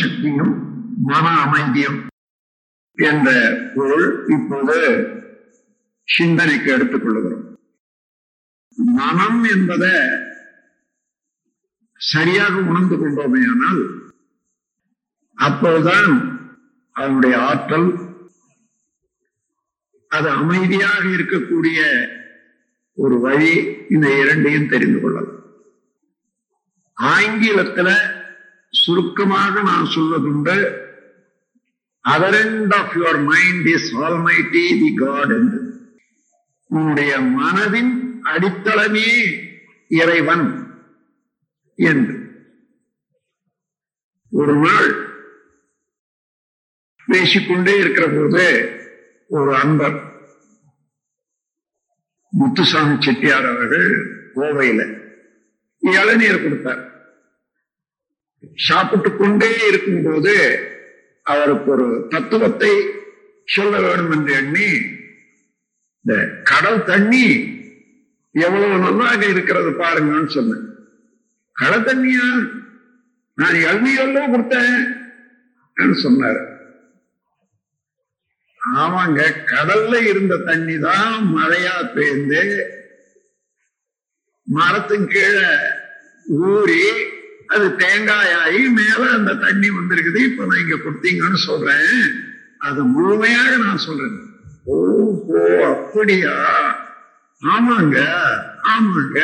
சக்தியும் மன அமைதியும் என்ற பொருள் இப்போது சிந்தனைக்கு எடுத்துக்கொள்ளுகிறோம். மனம் என்பதை சரியாக உணர்ந்து கொண்டோமே ஆனால் அப்போதுதான் அதனுடைய ஆற்றல் அது அமைதியாக இருக்கக்கூடிய ஒரு வழி இந்த இரண்டையும் தெரிந்து கொள்ளலாம். ஆங்கிலத்துல சுருக்கமாக நான் சொல்வதுண்டு other end of your mind is almighty the God என்று. உன்னுடைய மனதின் அடித்தளமே இறைவன் என்று. ஒரு நாள் பேசிக்கொண்டே இருக்கிற போது ஒரு அன்பர் முத்துசாமி செட்டியார் அவர்கள் கோவையில இளநீர் கொடுத்தார். சாப்பிட்டு கொண்டே இருக்கும்போது அவருக்கு ஒரு தத்துவத்தை சொல்ல வேண்டும் என்று எண்ணி இந்த கடல் தண்ணி எவ்வளவு நல்லாக இருக்கிறது பாருங்கன்னு சொன்னேன். கடல் தண்ணியா? நான் இளநீரெல்லாம் கொடுத்தேன் சொன்னார். ஆமாங்க கடல்ல இருந்த தண்ணி தான் மழையா பெய்ந்து மரத்தின் கீழே ஊறி அது தேங்காயாகி மேல அந்த தண்ணி வந்திருக்குது. இப்ப நான் இங்க கொடுத்தீங்கன்னு சொல்றேன். அது முழுமையாக நான் சொல்றேன். ஓஹோ அப்படியா? ஆமாங்க ஆமாங்க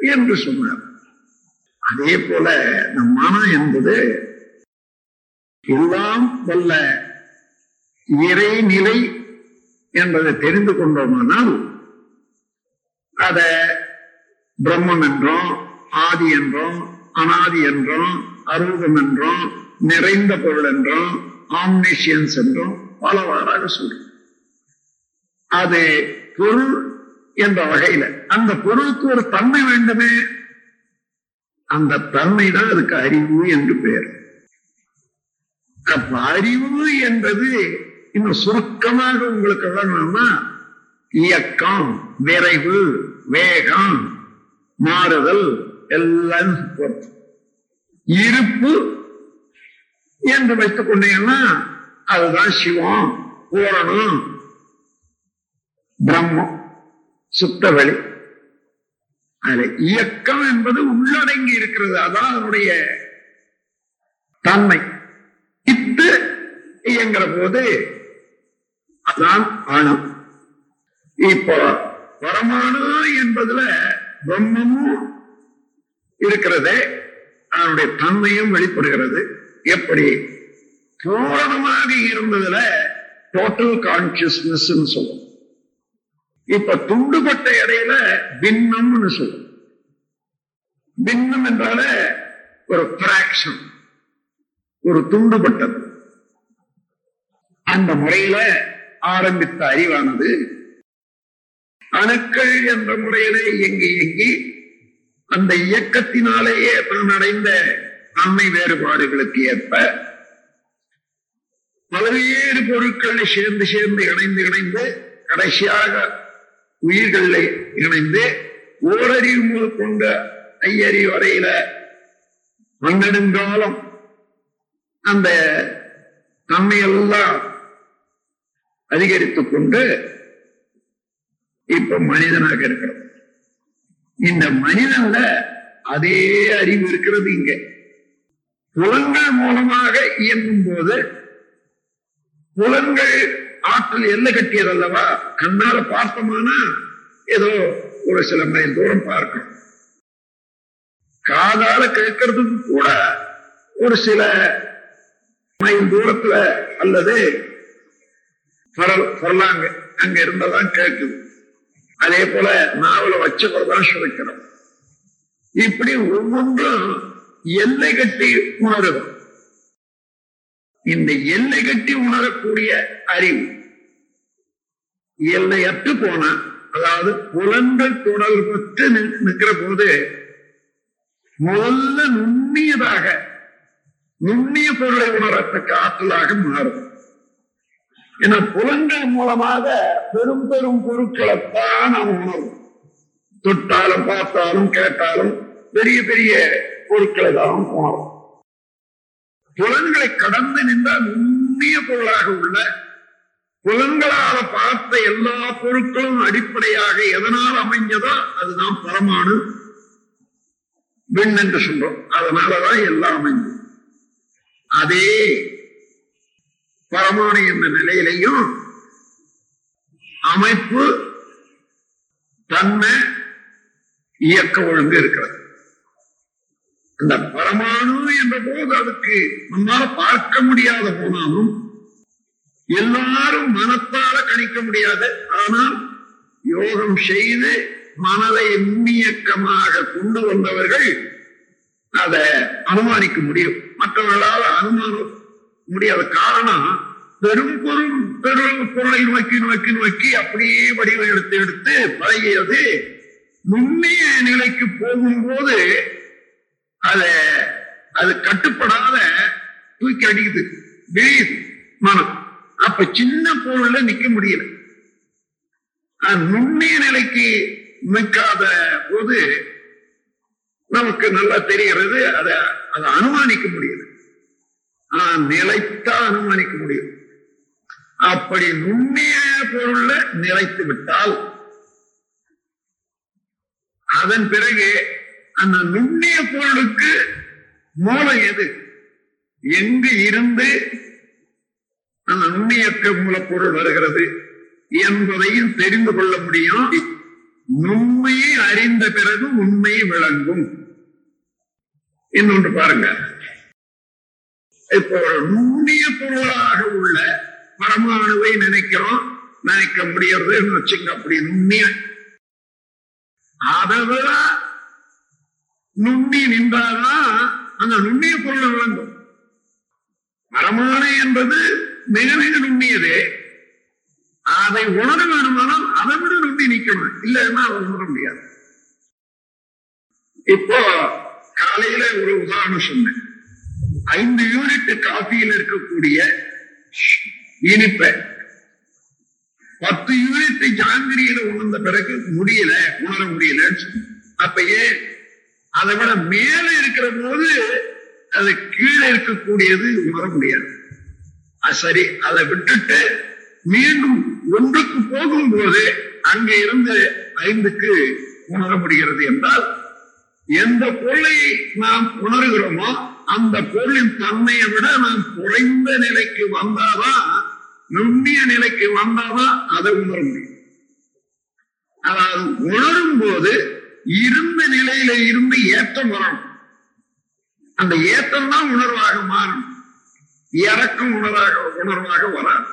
என்று சொன்னார். அதே போல நம் மனம் என்பது எல்லாம் வல்ல இறைநிலை என்பதை தெரிந்து கொண்டோமானால் அத பிரம்மம் என்றோம் ஆதி என்றோம் அனாதி என்றும் அருகம் என்றும் நிறைந்த பொருள் என்றும் ஆம்னிஷியன்ஸ் என்றும் பலவாறாக சொல்றோம். அது பொருள் என்ற வகையில அந்த பொருளுக்கு ஒரு தன்மை வேண்டுமே? அந்த தன்மை தான் அதுக்கு அறிவு என்று பெயர் அப்ப அறிவு என்பது இன்னும் சுருக்கமாக உங்களுக்கு விளங்கணும்னா இயக்கம் விரைவு வேகம் மாறுதல் எல்லாம் இருப்பு என்று வைத்துக் கொண்டீங்கன்னா அதுதான் சிவம் பூரணம் பிரம்மம் சுத்தவெளி அதுல இயக்கம் என்பது உள்ளடங்கி இருக்கிறது. அதான் அதனுடைய தன்மை. இத்து இயங்குற போது அதான் ஆணம். இப்போ பரமானு என்பதுல பிரம்மமும் இருக்கிறது. அதனுடைய தன்மையும் வெளிப்படுகிறது. எப்படி? பூரணமாக இருந்ததுல டோட்டல் கான்சியஸ்னஸ் சொல்லும் இப்ப துண்டுபட்ட இடையில பின்னம்னு சொல்லும் பின்னம் என்றால ஒரு பிராக்ஷன் ஒரு துண்டுபட்டது. அந்த முறையில ஆரம்பித்த அறிவானது அணுக்கள் என்ற முறையில இயங்கி இயங்கி அந்த இயக்கத்தினாலேயே தான் அடைந்த தன்மை வேறுபாடுகளுக்கு ஏற்ப. பல்வேறு பொருட்கள் சேர்ந்து சேர்ந்து இணைந்து இணைந்து கடைசியாக உயிர்களில் இணைந்து ஓரறிவு முதல் கொண்ட ஐயறிவு வரையில வந்தெடுங்காலம் அந்த தன்மையெல்லாம் அதிகரித்துக் கொண்டு இப்ப மனிதனாக இருக்கிறோம். இந்த மனிதன்ல அதே அறிவு இருக்கிறது இங்க. புலன்கள் மூலமாக இயங்கும் போது புலன்கள் ஆற்றல் எல்லை கட்டியது அல்லவா? கண்ணால பார்த்தோமானா ஏதோ ஒரு சில மைல் தூரம் பார்க்கணும் காதால கேட்கறதுக்கு கூட ஒரு சில மைல் தூரத்துல அல்லது பரலாங்க அங்க இருந்ததான் கேட்குது. அதே போல நாவல வச்சதான் சுவைக்கிறோம் இப்படி ஒவ்வொன்றும் எல்லை கட்டி உணரும் இந்த எல்லை கட்டி உணரக்கூடிய அறிவு எல்லையற்று போன அதாவது புலன்கள் தொடர் பெற்று நிற்கிற போது முதல்ல நுண்ணியதாக நுண்ணிய பொருளை உணரத்தக்க ஆற்றலாக மாறும். என புலன்கள் மூலமாக பெரும் பெரும் பொருட்களைத்தான் நாம் உணரும். தொட்டாலும் பார்த்தாலும் கேட்டாலும் பெரிய பெரிய பொருட்களை தான் உணரும். புலன்களை கடந்து நின்றால் நுண்ணிய பொருளாக உள்ள புலன்களால பார்த்த எல்லா பொருட்களும் அடிப்படையாக எதனால் அமைஞ்சதோ அதுதான் பரமானு விண் என்று சொல்றோம். அதனாலதான் எல்லாம் அமைஞ்சது. அதே பரமாணு என்ற நிலையிலையும் அமைப்பு தன்மை இயக்க ஒழுங்கு இருக்கிறது. அந்த பரமாணு என்ற போது அதுக்கு நம்மால பார்க்க முடியாத போனாலும் எல்லாரும் மனத்தால கணிக்க முடியாது. ஆனால் யோகம் செய்து மனதை நுண்ணியக்கமாக கொண்டு வந்தவர்கள் அதை அனுமானிக்க முடியும். மற்றவர்களால் அனுமானம் முடியாத காரணம் பெரும் பொருள் பெரும் பொருளை நோக்கி நோக்கி நோக்கி அப்படியே வடிவம் எடுத்து எடுத்து பழகியது. நுண்ணிய நிலைக்கு போகும்போது அத அது கட்டுப்படாத தூக்கி அடிக்குது. விழியுது மனம். அப்ப சின்ன பொருள்ல நிக்க முடியல. நுண்ணிய நிலைக்கு நிற்காத போது நமக்கு நல்லா தெரிகிறது அத அதை அனுமானிக்க முடியுது ஆஹ் நிலைத்தான் அனுமானிக்க முடியும். அப்படி நுண்ணிய பொருள்ல நிலைத்து விட்டால் அதன் பிறகு அந்த நுண்ணிய பொருளுக்கு மூலம் எது? எங்கு இருந்து அந்த நுண்ணியக்க மூலப்பொருள் வருகிறது என்பதையும் தெரிந்து கொள்ள முடியும். நுண்மையை அறிந்த பிறகு உண்மை விளங்கும். இன்னொன்று பாருங்க. நுண்ணிய பொருளாக உள்ள பரமாணுவை நினைக்கிறோம். நினைக்க முடியறதுன்னு வச்சுங்க அப்படி நுண்ணிய அதை விட நுண்ணி நின்றாதான் அந்த நுண்ணிய பொருள் விளங்கும் பரமானை என்பது மிக மிக நுண்ணியது. அதை உணர வேணுமானால் அதை விட நுண்ணி நிக்கணும் இல்லைன்னா அதை உணர முடியாது. இப்போ காலையில ஒரு உதாரணம் சொன்னேன். ஐந்து யூனிட் காஃபியில் இருக்கக்கூடிய இனிப்பை. பத்து யூனிட் ஜாங்கிரியில உணர்ந்த பிறகு முடியல உணர முடியல அப்பயே அப்ப ஏன்? அதை விட மேல இருக்கிற போது அது கீழே இருக்கக்கூடியது உணர முடியாது. சரி அதை விட்டுட்டு மீண்டும் ஒன்றுக்கு போகும் போது அங்கே இருந்து ஐந்துக்கு உணர முடிகிறது என்றால் எந்த பொருளை நாம் உணர்கிறோமோ அந்த பொருளின் தன்மையை விட நாம் குறைந்த நிலைக்கு வந்தாதான் நுண்ணிய நிலைக்கு வந்தாதான் அதை உணர முடியும். அதாவது உணரும் போது இருந்த நிலையில இருந்து ஏற்றம் வரணும். அந்த ஏற்றம் தான் உணர்வாக மாறும் இறக்கம் உணர்வாக உணர்வாக வராது.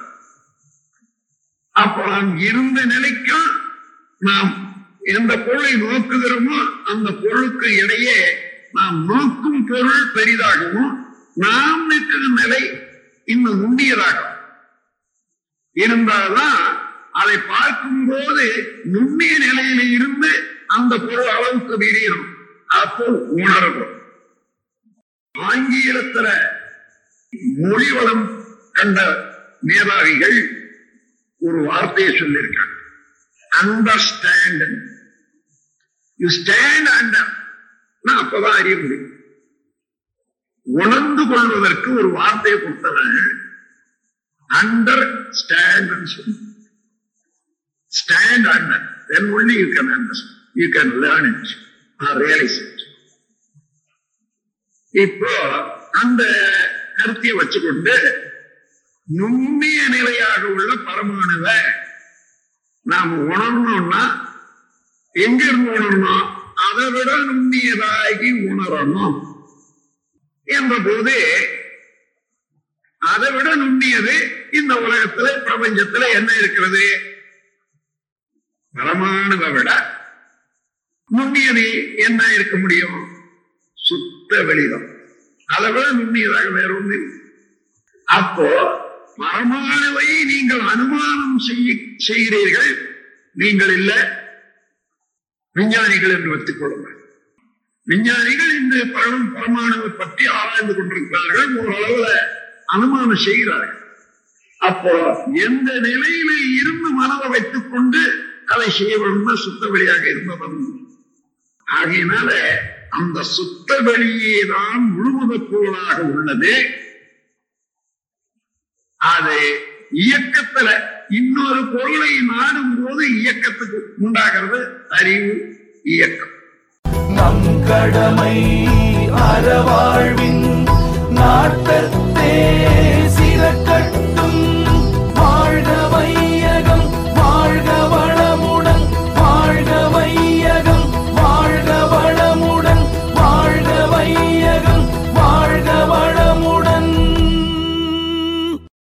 அப்ப நாம் இருந்த நிலைக்கும் நாம் எந்த பொருளை நோக்குகிறோமோ அந்த பொருளுக்கு இடையே நாம் நோக்கும் பொருள் பெரிதாகவும் நாம் நிற்கும் நிலை இன்னும் நுண்ணியதாகும் இருந்தால்தான் அதை பார்க்கும் போது நுண்ணிய நிலையில இருந்து அந்த பொருள் அளவுக்கு விரியும். அப்போ உணரணும் ஆங்கிலத்துல மொழி வளம் கண்ட மேதாவிகள் ஒரு வார்த்தையை சொல்லியிருக்காங்க. அண்டர்ஸ்டாண்ட் யூ ஸ்டாண்ட் அண்டர் அப்பதான் அறிய முடியும் உணர்ந்து கொள்வதற்கு ஒரு வார்த்தையை கொடுத்தவன் under stand stand under then only you can understand you can learn it or realize இப்போ அந்த கருத்தியை வச்சுக்கொண்டு நுண்ணிய நிலையாக உள்ள பரமாணுவை நாம் உணரணும்னா எங்க இருந்து உணரணும்? அதை விட நுண்ணியதாகி உணரணும். என்ற போது அதை விட நுண்ணியது இந்த உலகத்துல பிரபஞ்சத்துல என்ன இருக்கிறது? பரமாணுவை விட நுண்ணியது என்ன இருக்க முடியும்? சுத்த வெளிதம் அதை விட நுண்ணியதாக வேற ஒன்று அப்போ பரமாணுவை நீங்கள் அனுமானம் செய்ய செய்கிறீர்கள். நீங்கள் இல்ல. விஞ்ஞானிகள் என்று வைத்துக் கொள்ளுங்கள். விஞ்ஞானிகள் இந்த பழம் பரமாணுவை பற்றி ஆராய்ந்து கொண்டிருக்கிறார்கள். ஓரளவுல அனுமானம் செய்கிறார்கள். அப்போ எந்த நிலையில இருந்து மனதை வைத்துக் கொண்டு அதை செய்ய வேண்டும்? சுத்த வெளியாக இருந்தவன் ஆகையினால அந்த சுத்த வெளியே தான் முழுமுதப் பொருளாக உள்ளது. அது இயக்கத்துல இன்னொரு பொருளை நாடும் போது இயக்கத்துக்கு உண்டாகிறது அறிவு இயக்கம். நம் கடமை அற